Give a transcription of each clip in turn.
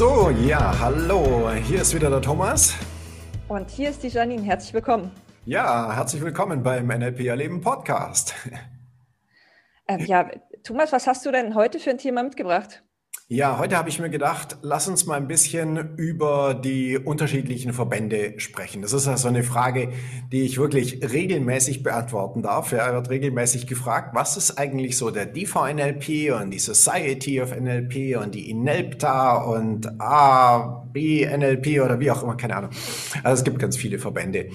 So, ja, hallo. Hier ist wieder der Thomas. Und hier ist die Janine. Herzlich willkommen. Ja, herzlich willkommen beim NLP Erleben Podcast. Ähm, ja, Thomas, was hast du denn heute für ein Thema mitgebracht? Ja, heute habe ich mir gedacht, lass uns mal ein bisschen über die unterschiedlichen Verbände sprechen. Das ist also eine Frage, die ich wirklich regelmäßig beantworten darf. Ja, wird regelmäßig gefragt, was ist eigentlich so der DVNLP und die Society of NLP und die INELPTA und ABNLP oder wie auch immer, keine Ahnung. Also es gibt ganz viele Verbände.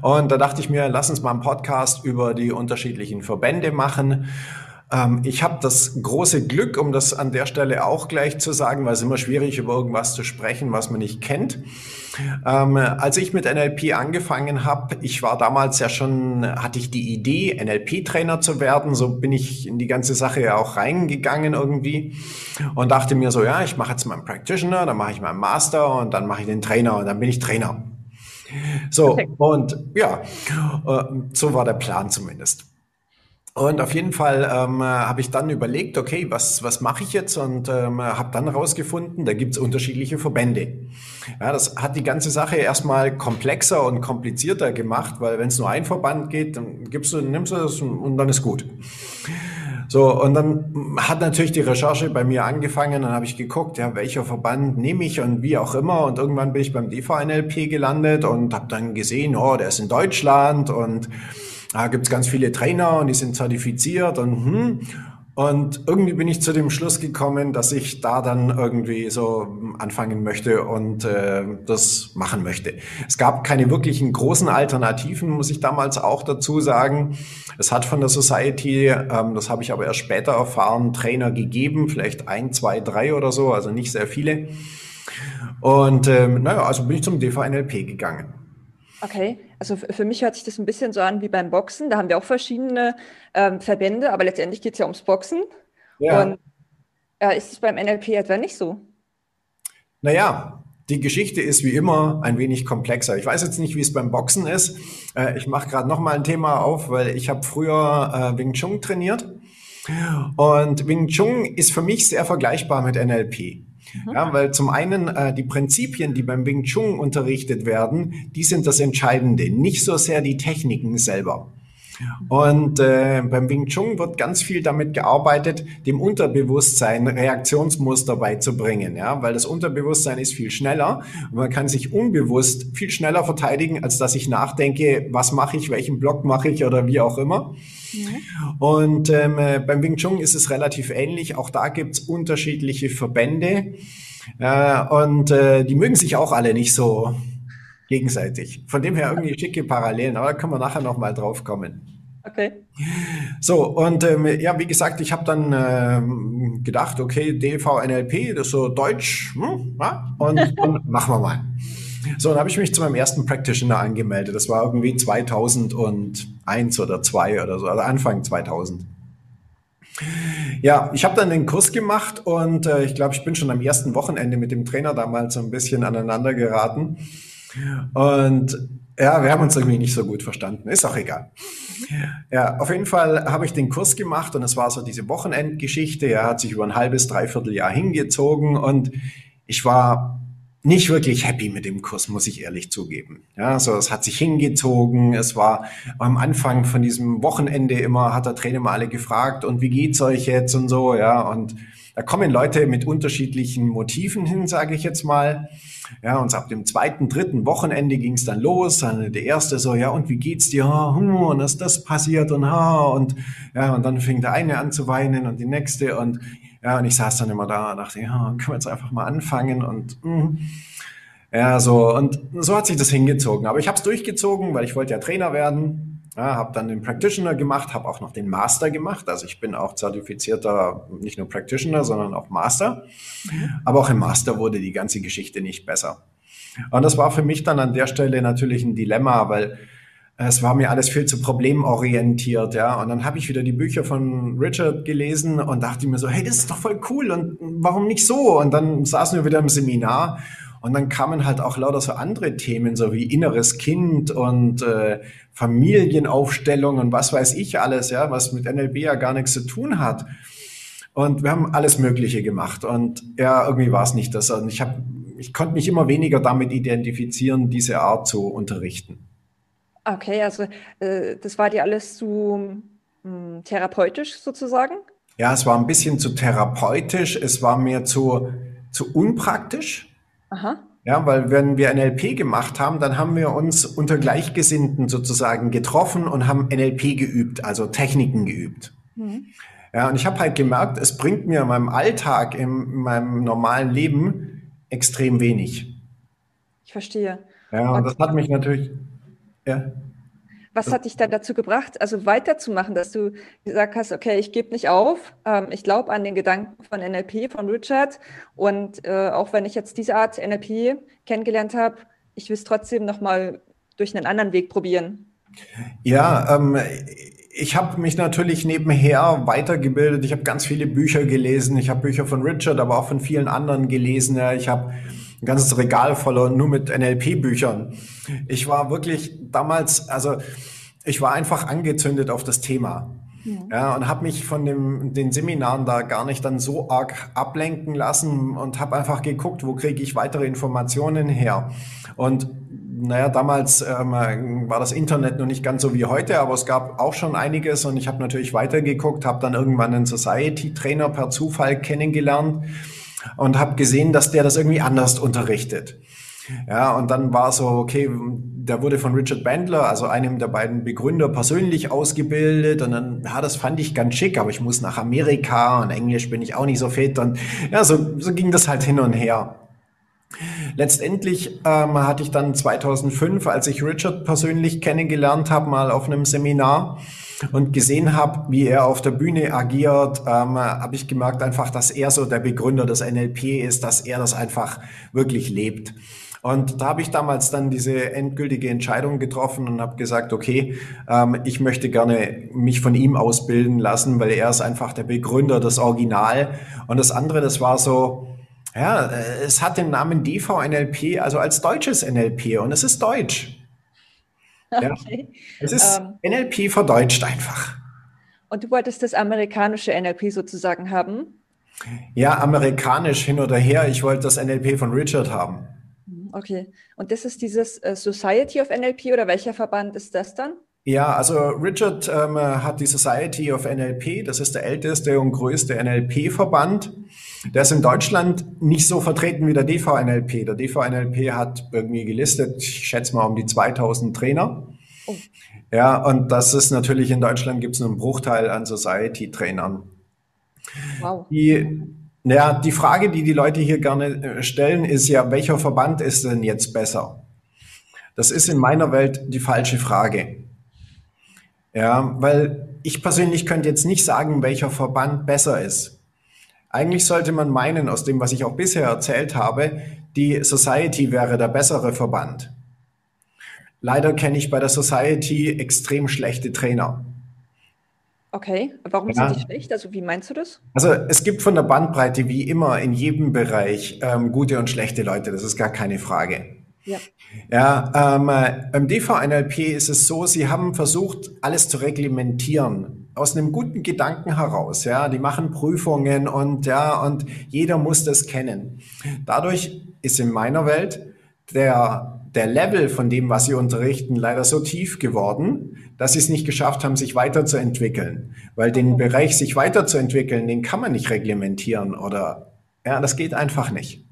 Und da dachte ich mir, lass uns mal einen Podcast über die unterschiedlichen Verbände machen. Ähm, ich habe das große Glück, um das an der Stelle auch gleich zu sagen, weil es immer schwierig über irgendwas zu sprechen, was man nicht kennt. Ähm, als ich mit NLP angefangen habe, ich war damals ja schon, hatte ich die Idee, NLP-Trainer zu werden. So bin ich in die ganze Sache ja auch reingegangen irgendwie und dachte mir so, ja, ich mache jetzt meinen Practitioner, dann mache ich meinen Master und dann mache ich den Trainer und dann bin ich Trainer. So, okay. und ja, äh, so war der Plan zumindest. Und auf jeden Fall ähm, habe ich dann überlegt, okay, was, was mache ich jetzt? Und ähm, habe dann herausgefunden, da gibt's unterschiedliche Verbände. Ja, das hat die ganze Sache erstmal komplexer und komplizierter gemacht, weil wenn es nur ein Verband geht, dann gibst du, nimmst du das und dann ist gut. So, und dann hat natürlich die Recherche bei mir angefangen, dann habe ich geguckt, ja, welcher Verband nehme ich und wie auch immer. Und irgendwann bin ich beim DVNLP gelandet und habe dann gesehen, oh, der ist in Deutschland und da gibt es ganz viele Trainer und die sind zertifiziert und hm. Und irgendwie bin ich zu dem Schluss gekommen, dass ich da dann irgendwie so anfangen möchte und äh, das machen möchte. Es gab keine wirklichen großen Alternativen, muss ich damals auch dazu sagen. Es hat von der Society, ähm, das habe ich aber erst später erfahren, Trainer gegeben, vielleicht ein, zwei, drei oder so, also nicht sehr viele. Und ähm, naja, also bin ich zum DVNLP gegangen. Okay, also für mich hört sich das ein bisschen so an wie beim Boxen. Da haben wir auch verschiedene ähm, Verbände, aber letztendlich geht es ja ums Boxen. Ja. Und äh, ist es beim NLP etwa nicht so? Naja, die Geschichte ist wie immer ein wenig komplexer. Ich weiß jetzt nicht, wie es beim Boxen ist. Äh, ich mache gerade noch mal ein Thema auf, weil ich habe früher äh, Wing Chun trainiert. Und Wing Chun ist für mich sehr vergleichbar mit NLP. Mhm. Ja, weil zum einen äh, die Prinzipien, die beim Wing Chun unterrichtet werden, die sind das Entscheidende, nicht so sehr die Techniken selber. Und äh, beim Wing Chun wird ganz viel damit gearbeitet, dem Unterbewusstsein Reaktionsmuster beizubringen, ja, weil das Unterbewusstsein ist viel schneller und man kann sich unbewusst viel schneller verteidigen, als dass ich nachdenke, was mache ich, welchen Block mache ich oder wie auch immer. Mhm. Und ähm, äh, beim Wing Chun ist es relativ ähnlich. Auch da gibt's unterschiedliche Verbände äh, und äh, die mögen sich auch alle nicht so gegenseitig. Von dem her irgendwie schicke Parallelen, aber da können wir nachher noch mal drauf kommen. Okay. So, und ähm, ja, wie gesagt, ich habe dann ähm, gedacht, okay, DV NLP, das ist so Deutsch, hm, ja, und, und machen wir mal. So, dann habe ich mich zu meinem ersten Practitioner angemeldet. Das war irgendwie 2001 oder 2 oder so, also Anfang 2000. Ja, ich habe dann den Kurs gemacht und äh, ich glaube, ich bin schon am ersten Wochenende mit dem Trainer damals so ein bisschen aneinander geraten. Und ja, wir haben uns irgendwie nicht so gut verstanden. Ist auch egal. Ja, auf jeden Fall habe ich den Kurs gemacht und es war so diese Wochenendgeschichte. Er hat sich über ein halbes, dreiviertel Jahr hingezogen und ich war nicht wirklich happy mit dem Kurs, muss ich ehrlich zugeben. Ja, so es hat sich hingezogen. Es war am Anfang von diesem Wochenende immer hat der Trainer mal alle gefragt und wie geht's euch jetzt und so, ja und da kommen Leute mit unterschiedlichen Motiven hin, sage ich jetzt mal. Ja, und ab dem zweiten, dritten Wochenende ging es dann los. Dann der erste so, ja, und wie geht's dir? Hm, und ist das passiert und ha, und ja, und dann fing der eine an zu weinen und die nächste und ja, und ich saß dann immer da und dachte, ja, können wir jetzt einfach mal anfangen und mh. Hm. ja, so und so hat sich das hingezogen. Aber ich habe es durchgezogen, weil ich wollte ja Trainer werden ja, habe dann den Practitioner gemacht, habe auch noch den Master gemacht. Also ich bin auch zertifizierter, nicht nur Practitioner, sondern auch Master. Mhm. Aber auch im Master wurde die ganze Geschichte nicht besser. Und das war für mich dann an der Stelle natürlich ein Dilemma, weil es war mir alles viel zu problemorientiert, ja. Und dann habe ich wieder die Bücher von Richard gelesen und dachte mir so, hey, das ist doch voll cool und warum nicht so? Und dann saßen wir wieder im Seminar und dann kamen halt auch lauter so andere Themen, so wie inneres Kind und äh, Familienaufstellung und was weiß ich alles, ja, was mit NLP ja gar nichts zu tun hat. Und wir haben alles Mögliche gemacht. Und ja, irgendwie war es nicht das. Und ich habe, ich konnte mich immer weniger damit identifizieren, diese Art zu unterrichten. Okay, also äh, das war dir alles zu mh, hm, therapeutisch sozusagen? Ja, es war ein bisschen zu therapeutisch, es war mir zu, zu unpraktisch. Aha. Ja, weil wenn wir NLP gemacht haben, dann haben wir uns unter Gleichgesinnten sozusagen getroffen und haben NLP geübt, also Techniken geübt. Mhm. Ja, und ich habe halt gemerkt, es bringt mir in meinem Alltag, in meinem normalen Leben extrem wenig. Ich verstehe. Ja, und, das hat mich natürlich, ja. Was hat dich dann dazu gebracht, also weiterzumachen, dass du gesagt hast, okay, ich gebe nicht auf, ähm, ich glaube an den Gedanken von NLP, von Richard und äh, auch wenn ich jetzt diese Art NLP kennengelernt habe, ich will es trotzdem nochmal durch einen anderen Weg probieren. Ja, ähm, ich habe mich natürlich nebenher weitergebildet. Ich habe ganz viele Bücher gelesen. Ich habe Bücher von Richard, aber auch von vielen anderen gelesen. Ich habe ein ganzes Regal voller nur mit NLP-Büchern. Ich war wirklich damals, also ich war einfach angezündet auf das Thema. Ja, ja und habe mich von dem, den Seminaren da gar nicht dann so arg ablenken lassen und habe einfach geguckt, wo kriege ich weitere Informationen her. Und naja, damals ähm, war das Internet noch nicht ganz so wie heute, aber es gab auch schon einiges und ich habe natürlich weitergeguckt, habe dann irgendwann einen Society-Trainer per Zufall kennengelernt und habe gesehen, dass der das irgendwie anders unterrichtet. Ja, und dann war so, okay, der wurde von Richard Bandler, also einem der beiden Begründer, persönlich ausgebildet. Und dann, ja, das fand ich ganz schick, aber ich muss nach Amerika und Englisch bin ich auch nicht so fit. Und ja, so, so ging das halt hin und her. Letztendlich ähm, hatte ich dann 2005, als ich Richard persönlich kennengelernt habe, mal auf einem Seminar und gesehen habe, wie er auf der Bühne agiert, ähm, habe ich gemerkt einfach, dass er so der Begründer des NLP ist, dass er das einfach wirklich lebt. Und da habe ich damals dann diese endgültige Entscheidung getroffen und habe gesagt, okay, ähm, ich möchte gerne mich von ihm ausbilden lassen, weil er ist einfach der Begründer, das Original. Und das andere, das war so, ja, äh, es hat den Namen DVNLP, also als deutsches NLP und es ist deutsch. Ja? Okay. Es ist ähm, NLP verdeutscht einfach. Und du wolltest das amerikanische NLP sozusagen haben? Ja, amerikanisch hin oder her. Ich wollte das NLP von Richard haben. Mhm, okay. Und das ist dieses äh, Society of NLP oder welcher Verband ist das dann? Ja, also Richard ähm, hat die Society of NLP, das ist der älteste und größte NLP-Verband. Der ist in Deutschland nicht so vertreten wie der DVNLP. Der DVNLP hat irgendwie gelistet, ich schätze mal um die 2000 Trainer. Oh. Ja, und das ist natürlich in Deutschland gibt es nur einen Bruchteil an Society-Trainern. Wow. Die, ja, die Frage, die die Leute hier gerne äh, stellen, ist ja, welcher Verband ist denn jetzt besser? Das ist in meiner Welt die falsche Frage. Ja, weil ich persönlich könnte jetzt nicht sagen, welcher Verband besser ist. Eigentlich sollte man meinen, aus dem, was ich auch bisher erzählt habe, die Society wäre der bessere Verband. Leider kenne ich bei der Society extrem schlechte Trainer. Okay, warum ja. sind die schlecht? Also wie meinst du das? Also es gibt von der Bandbreite wie immer in jedem Bereich ähm, gute und schlechte Leute, das ist gar keine Frage. Ja, ja ähm, im DVNLP ist es so, sie haben versucht, alles zu reglementieren. Aus einem guten Gedanken heraus, ja. Die machen Prüfungen und, ja, und jeder muss das kennen. Dadurch ist in meiner Welt der, der Level von dem, was sie unterrichten, leider so tief geworden, dass sie es nicht geschafft haben, sich weiterzuentwickeln. Weil den Bereich, sich weiterzuentwickeln, den kann man nicht reglementieren oder, ja, das geht einfach nicht.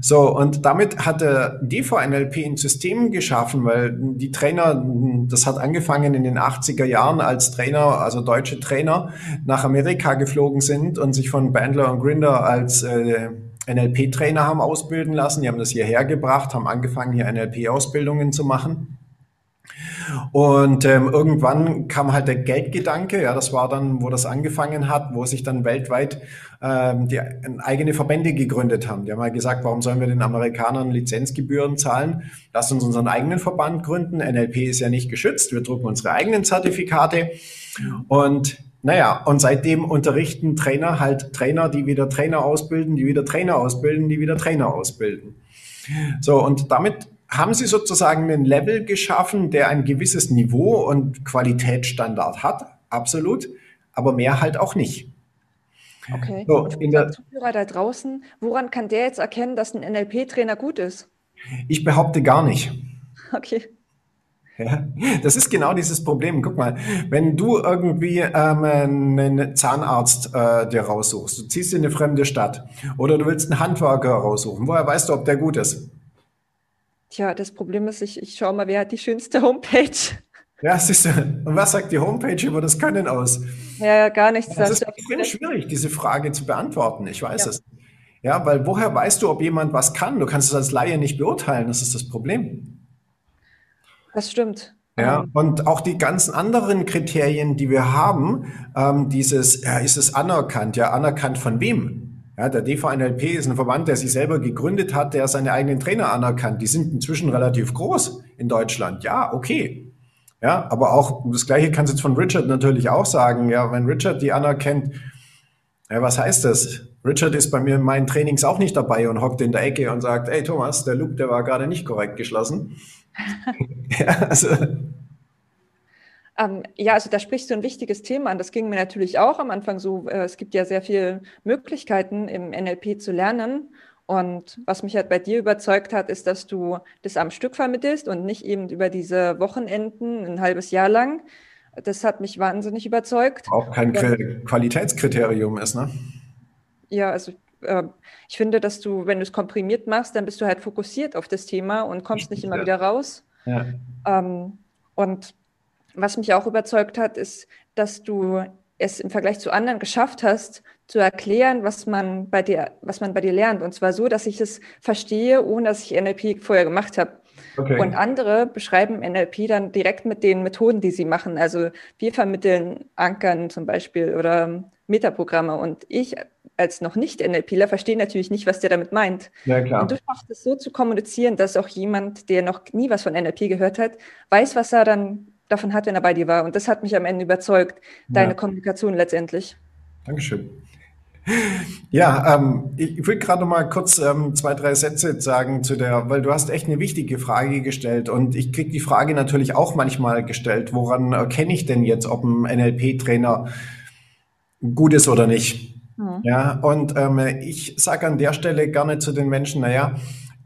So, und damit hat der DVNLP ein System geschaffen, weil die Trainer, das hat angefangen in den 80er Jahren, als Trainer, also deutsche Trainer, nach Amerika geflogen sind und sich von Bandler und Grinder als äh, NLP-Trainer haben ausbilden lassen. Die haben das hierher gebracht, haben angefangen, hier NLP-Ausbildungen zu machen. Und ähm, irgendwann kam halt der Geldgedanke, ja, das war dann, wo das angefangen hat, wo sich dann weltweit ähm, die eigene Verbände gegründet haben. Die haben halt gesagt, warum sollen wir den Amerikanern Lizenzgebühren zahlen? Lass uns unseren eigenen Verband gründen. NLP ist ja nicht geschützt, wir drucken unsere eigenen Zertifikate. Und naja, und seitdem unterrichten Trainer halt Trainer, die wieder Trainer ausbilden, die wieder Trainer ausbilden, die wieder Trainer ausbilden. So, und damit haben Sie sozusagen einen Level geschaffen, der ein gewisses Niveau und Qualitätsstandard hat, absolut, aber mehr halt auch nicht. Okay. So, Und für der Zuhörer da draußen, woran kann der jetzt erkennen, dass ein NLP-Trainer gut ist? Ich behaupte gar nicht. Okay. Ja, das ist genau dieses Problem. Guck mal, wenn du irgendwie ähm, einen Zahnarzt äh, dir raussuchst, du ziehst in eine fremde Stadt oder du willst einen Handwerker raussuchen, woher weißt du, ob der gut ist? Tja, das Problem ist, ich, ich schaue mal, wer hat die schönste Homepage. Ja, siehst du. Und was sagt die Homepage über das Können aus? Ja, gar nichts. Das ist extrem schwierig, diese Frage zu beantworten. Ich weiß ja. es. Ja, weil woher weißt du, ob jemand was kann? Du kannst es als Laie nicht beurteilen. Das ist das Problem. Das stimmt. Ja, und auch die ganzen anderen Kriterien, die wir haben, ähm, dieses, ja, ist es anerkannt? Ja, anerkannt von wem? Ja, der DVNLP ist ein Verband, der sich selber gegründet hat, der seine eigenen Trainer anerkannt. Die sind inzwischen relativ groß in Deutschland. Ja, okay. Ja, aber auch das Gleiche kannst du jetzt von Richard natürlich auch sagen. Ja, wenn Richard die anerkennt, ja, was heißt das? Richard ist bei mir in meinen Trainings auch nicht dabei und hockt in der Ecke und sagt, ey Thomas, der Loop, der war gerade nicht korrekt geschlossen. ja, also. Ähm, ja, also da sprichst du ein wichtiges Thema an. Das ging mir natürlich auch am Anfang so. Äh, es gibt ja sehr viele Möglichkeiten im NLP zu lernen. Und was mich halt bei dir überzeugt hat, ist, dass du das am Stück vermittelst und nicht eben über diese Wochenenden ein halbes Jahr lang. Das hat mich wahnsinnig überzeugt. Auch kein und, Qualitätskriterium ist, ne? Ja, also äh, ich finde, dass du, wenn du es komprimiert machst, dann bist du halt fokussiert auf das Thema und kommst nicht immer ja. wieder raus. Ja. Ähm, und was mich auch überzeugt hat, ist, dass du es im Vergleich zu anderen geschafft hast, zu erklären, was man bei dir, was man bei dir lernt. Und zwar so, dass ich es verstehe, ohne dass ich NLP vorher gemacht habe. Okay. Und andere beschreiben NLP dann direkt mit den Methoden, die sie machen. Also wir vermitteln Ankern zum Beispiel oder Metaprogramme. Und ich als noch nicht NLPler verstehe natürlich nicht, was der damit meint. Ja, klar. Und du schaffst es so zu kommunizieren, dass auch jemand, der noch nie was von NLP gehört hat, weiß, was er dann davon hat, wenn er bei dir war. Und das hat mich am Ende überzeugt, deine ja. Kommunikation letztendlich. Dankeschön. Ja, ähm, ich will gerade mal kurz ähm, zwei, drei Sätze sagen zu der, weil du hast echt eine wichtige Frage gestellt und ich kriege die Frage natürlich auch manchmal gestellt, woran erkenne ich denn jetzt, ob ein NLP-Trainer gut ist oder nicht? Mhm. Ja, und ähm, ich sage an der Stelle gerne zu den Menschen, naja,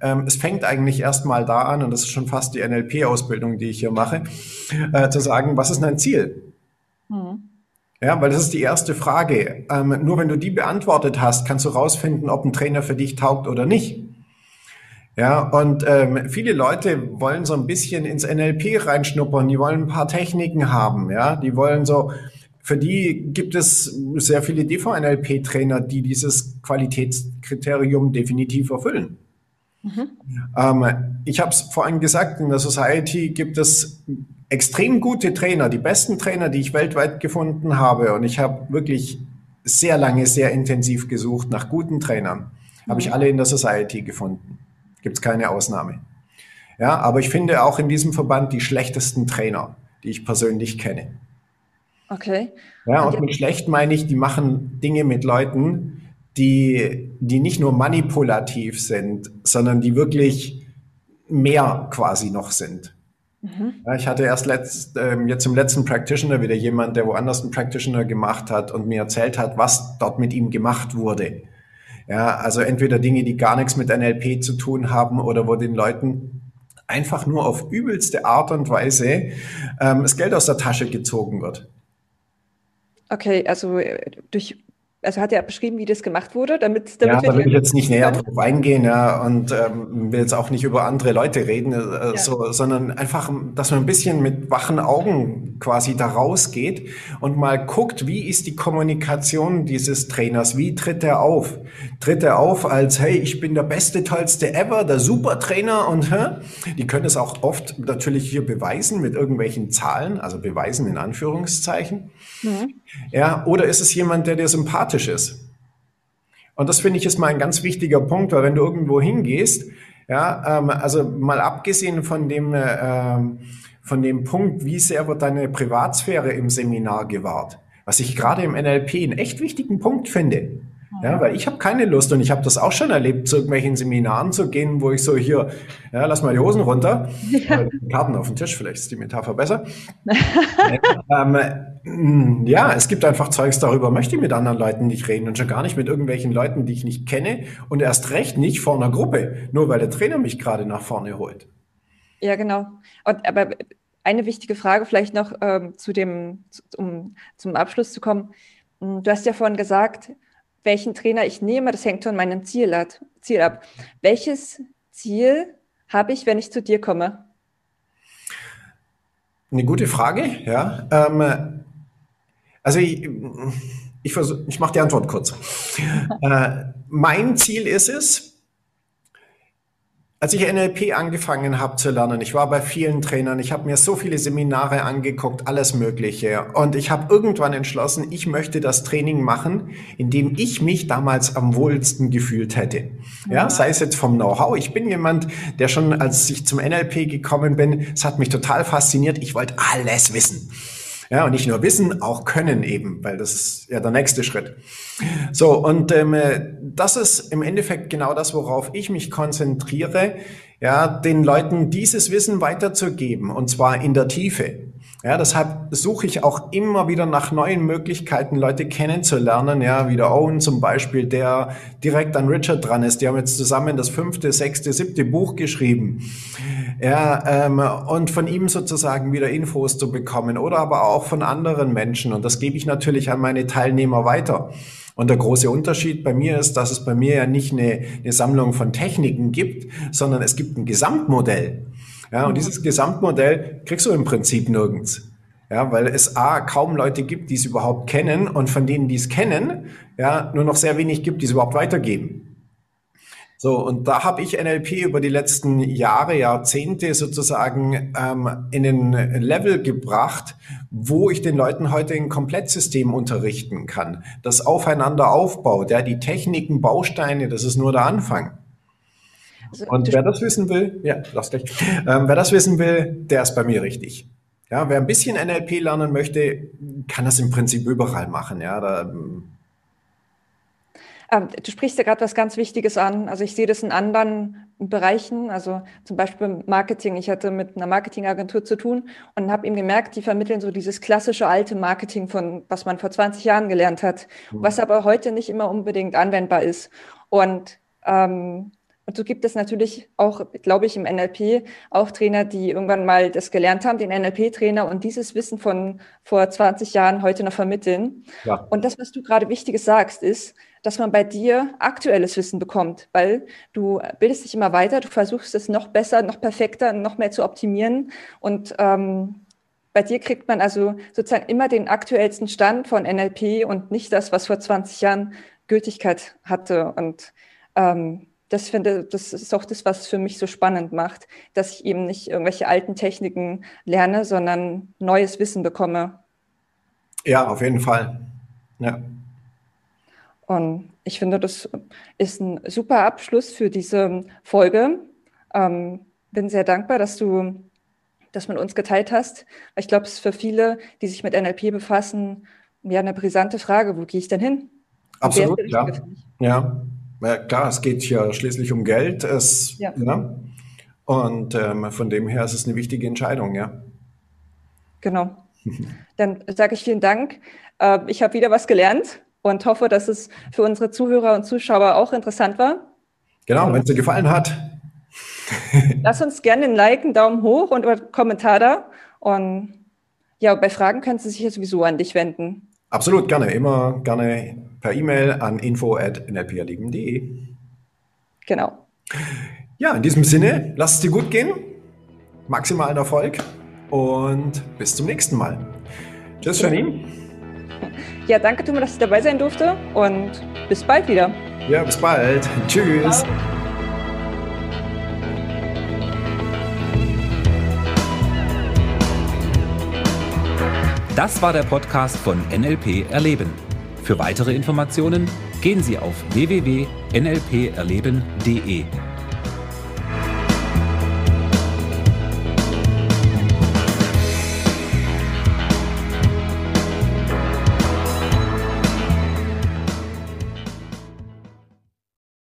ähm, es fängt eigentlich erstmal da an, und das ist schon fast die NLP-Ausbildung, die ich hier mache, äh, zu sagen, was ist dein Ziel? Mhm. Ja, weil das ist die erste Frage. Ähm, nur wenn du die beantwortet hast, kannst du rausfinden, ob ein Trainer für dich taugt oder nicht. Ja, und ähm, viele Leute wollen so ein bisschen ins NLP reinschnuppern, die wollen ein paar Techniken haben, ja, die wollen so, für die gibt es sehr viele DVNLP-Trainer, die dieses Qualitätskriterium definitiv erfüllen. Mhm. Ähm, ich habe es vorhin gesagt, in der Society gibt es extrem gute Trainer, die besten Trainer, die ich weltweit gefunden habe. Und ich habe wirklich sehr lange, sehr intensiv gesucht nach guten Trainern. Mhm. Habe ich alle in der Society gefunden. Gibt es keine Ausnahme. Ja, aber ich finde auch in diesem Verband die schlechtesten Trainer, die ich persönlich kenne. Okay. Ja, und, und mit schlecht meine ich, die machen Dinge mit Leuten, die, die nicht nur manipulativ sind, sondern die wirklich mehr quasi noch sind. Mhm. Ja, ich hatte erst letzt, äh, jetzt im letzten Practitioner wieder jemand, der woanders einen Practitioner gemacht hat und mir erzählt hat, was dort mit ihm gemacht wurde. Ja, also entweder Dinge, die gar nichts mit NLP zu tun haben oder wo den Leuten einfach nur auf übelste Art und Weise ähm, das Geld aus der Tasche gezogen wird. Okay, also äh, durch also hat er beschrieben, wie das gemacht wurde, damit, damit ja, da will ich jetzt nicht näher drauf eingehen, ja, und ähm, will jetzt auch nicht über andere Leute reden, äh, ja. so, sondern einfach, dass man ein bisschen mit wachen Augen quasi da rausgeht und mal guckt, wie ist die Kommunikation dieses Trainers, wie tritt er auf? Tritt er auf als, hey, ich bin der beste, tollste ever, der Supertrainer und hä? die können es auch oft natürlich hier beweisen mit irgendwelchen Zahlen, also beweisen in Anführungszeichen. Mhm. Ja, oder ist es jemand, der dir sympathisch ist? Und das finde ich ist mal ein ganz wichtiger Punkt, weil wenn du irgendwo hingehst, ja, ähm, also mal abgesehen von dem, äh, von dem Punkt, wie sehr wird deine Privatsphäre im Seminar gewahrt, was ich gerade im NLP einen echt wichtigen Punkt finde. Ja, weil ich habe keine Lust und ich habe das auch schon erlebt, zu irgendwelchen Seminaren zu gehen, wo ich so hier, ja, lass mal die Hosen runter, ja. Karten auf den Tisch, vielleicht ist die Metapher besser. ähm, ja, es gibt einfach Zeugs, darüber möchte ich mit anderen Leuten nicht reden und schon gar nicht mit irgendwelchen Leuten, die ich nicht kenne und erst recht nicht vor einer Gruppe, nur weil der Trainer mich gerade nach vorne holt. Ja, genau. Und, aber eine wichtige Frage vielleicht noch ähm, zu dem, um zum Abschluss zu kommen. Mm, du hast ja vorhin gesagt, welchen Trainer ich nehme, das hängt von meinem Ziel ab. Ziel ab. Welches Ziel habe ich, wenn ich zu dir komme? Eine gute Frage, ja. Ähm, also ich, ich, ich mache die Antwort kurz. äh, mein Ziel ist es, als ich NLP angefangen habe zu lernen, ich war bei vielen Trainern, ich habe mir so viele Seminare angeguckt, alles Mögliche. Und ich habe irgendwann entschlossen, ich möchte das Training machen, in dem ich mich damals am wohlsten gefühlt hätte. Ja, sei es jetzt vom Know-how. Ich bin jemand, der schon, als ich zum NLP gekommen bin, es hat mich total fasziniert. Ich wollte alles wissen. Ja, und nicht nur wissen, auch können eben, weil das ist ja der nächste Schritt. So, und ähm, das ist im Endeffekt genau das, worauf ich mich konzentriere, ja, den Leuten dieses Wissen weiterzugeben, und zwar in der Tiefe. Ja, deshalb suche ich auch immer wieder nach neuen Möglichkeiten, Leute kennenzulernen. Ja, wie der Owen zum Beispiel, der direkt an Richard dran ist. Die haben jetzt zusammen das fünfte, sechste, siebte Buch geschrieben. Ja, ähm, und von ihm sozusagen wieder Infos zu bekommen oder aber auch von anderen Menschen. Und das gebe ich natürlich an meine Teilnehmer weiter. Und der große Unterschied bei mir ist, dass es bei mir ja nicht eine, eine Sammlung von Techniken gibt, sondern es gibt ein Gesamtmodell. Ja, und dieses Gesamtmodell kriegst du im Prinzip nirgends. Ja, weil es A, kaum Leute gibt, die es überhaupt kennen und von denen, die es kennen, ja, nur noch sehr wenig gibt, die es überhaupt weitergeben. So, und da habe ich NLP über die letzten Jahre, Jahrzehnte sozusagen ähm, in ein Level gebracht, wo ich den Leuten heute ein Komplettsystem unterrichten kann, das aufeinander aufbaut. Ja, die Techniken, Bausteine, das ist nur der Anfang. Und wer das wissen will, ja, lass gleich. Ähm, wer das wissen will, der ist bei mir richtig. Ja, wer ein bisschen NLP lernen möchte, kann das im Prinzip überall machen. Ja, da, ähm, ähm Du sprichst ja gerade was ganz Wichtiges an. Also ich sehe das in anderen Bereichen, also zum Beispiel Marketing. Ich hatte mit einer Marketingagentur zu tun und habe eben gemerkt, die vermitteln so dieses klassische alte Marketing von, was man vor 20 Jahren gelernt hat, was aber heute nicht immer unbedingt anwendbar ist. Und ähm, und so gibt es natürlich auch, glaube ich, im NLP auch Trainer, die irgendwann mal das gelernt haben, den NLP-Trainer und dieses Wissen von vor 20 Jahren heute noch vermitteln. Ja. Und das, was du gerade Wichtiges sagst, ist, dass man bei dir aktuelles Wissen bekommt, weil du bildest dich immer weiter, du versuchst es noch besser, noch perfekter, noch mehr zu optimieren und ähm, bei dir kriegt man also sozusagen immer den aktuellsten Stand von NLP und nicht das, was vor 20 Jahren Gültigkeit hatte. Und ähm, das finde, das ist auch das, was für mich so spannend macht, dass ich eben nicht irgendwelche alten Techniken lerne, sondern neues Wissen bekomme. Ja, auf jeden Fall. Ja. Und ich finde, das ist ein super Abschluss für diese Folge. Ähm, bin sehr dankbar, dass du das mit uns geteilt hast. Ich glaube, es ist für viele, die sich mit NLP befassen, ja eine brisante Frage. Wo gehe ich denn hin? Absolut, ja. Ja, ja, klar, es geht ja schließlich um Geld. Es, ja. ja. Und ähm, von dem her ist es eine wichtige Entscheidung, ja. Genau. Dann sage ich vielen Dank. Äh, ich habe wieder was gelernt und hoffe, dass es für unsere Zuhörer und Zuschauer auch interessant war. Genau, wenn es dir gefallen hat. Lass uns gerne ein Like, einen Daumen hoch und einen Kommentar da. Und ja, bei Fragen können Sie sich ja sowieso an dich wenden. Absolut, gerne. Immer gerne per E-Mail an info.nlperlieben.de. Genau. Ja, in diesem Sinne, lass es dir gut gehen. Maximalen Erfolg und bis zum nächsten Mal. Tschüss, Janine. Ja, danke, Thomas, dass ich dabei sein durfte und bis bald wieder. Ja, bis bald. Tschüss. Ciao. Das war der Podcast von NLP Erleben. Für weitere Informationen gehen Sie auf www.nlperleben.de.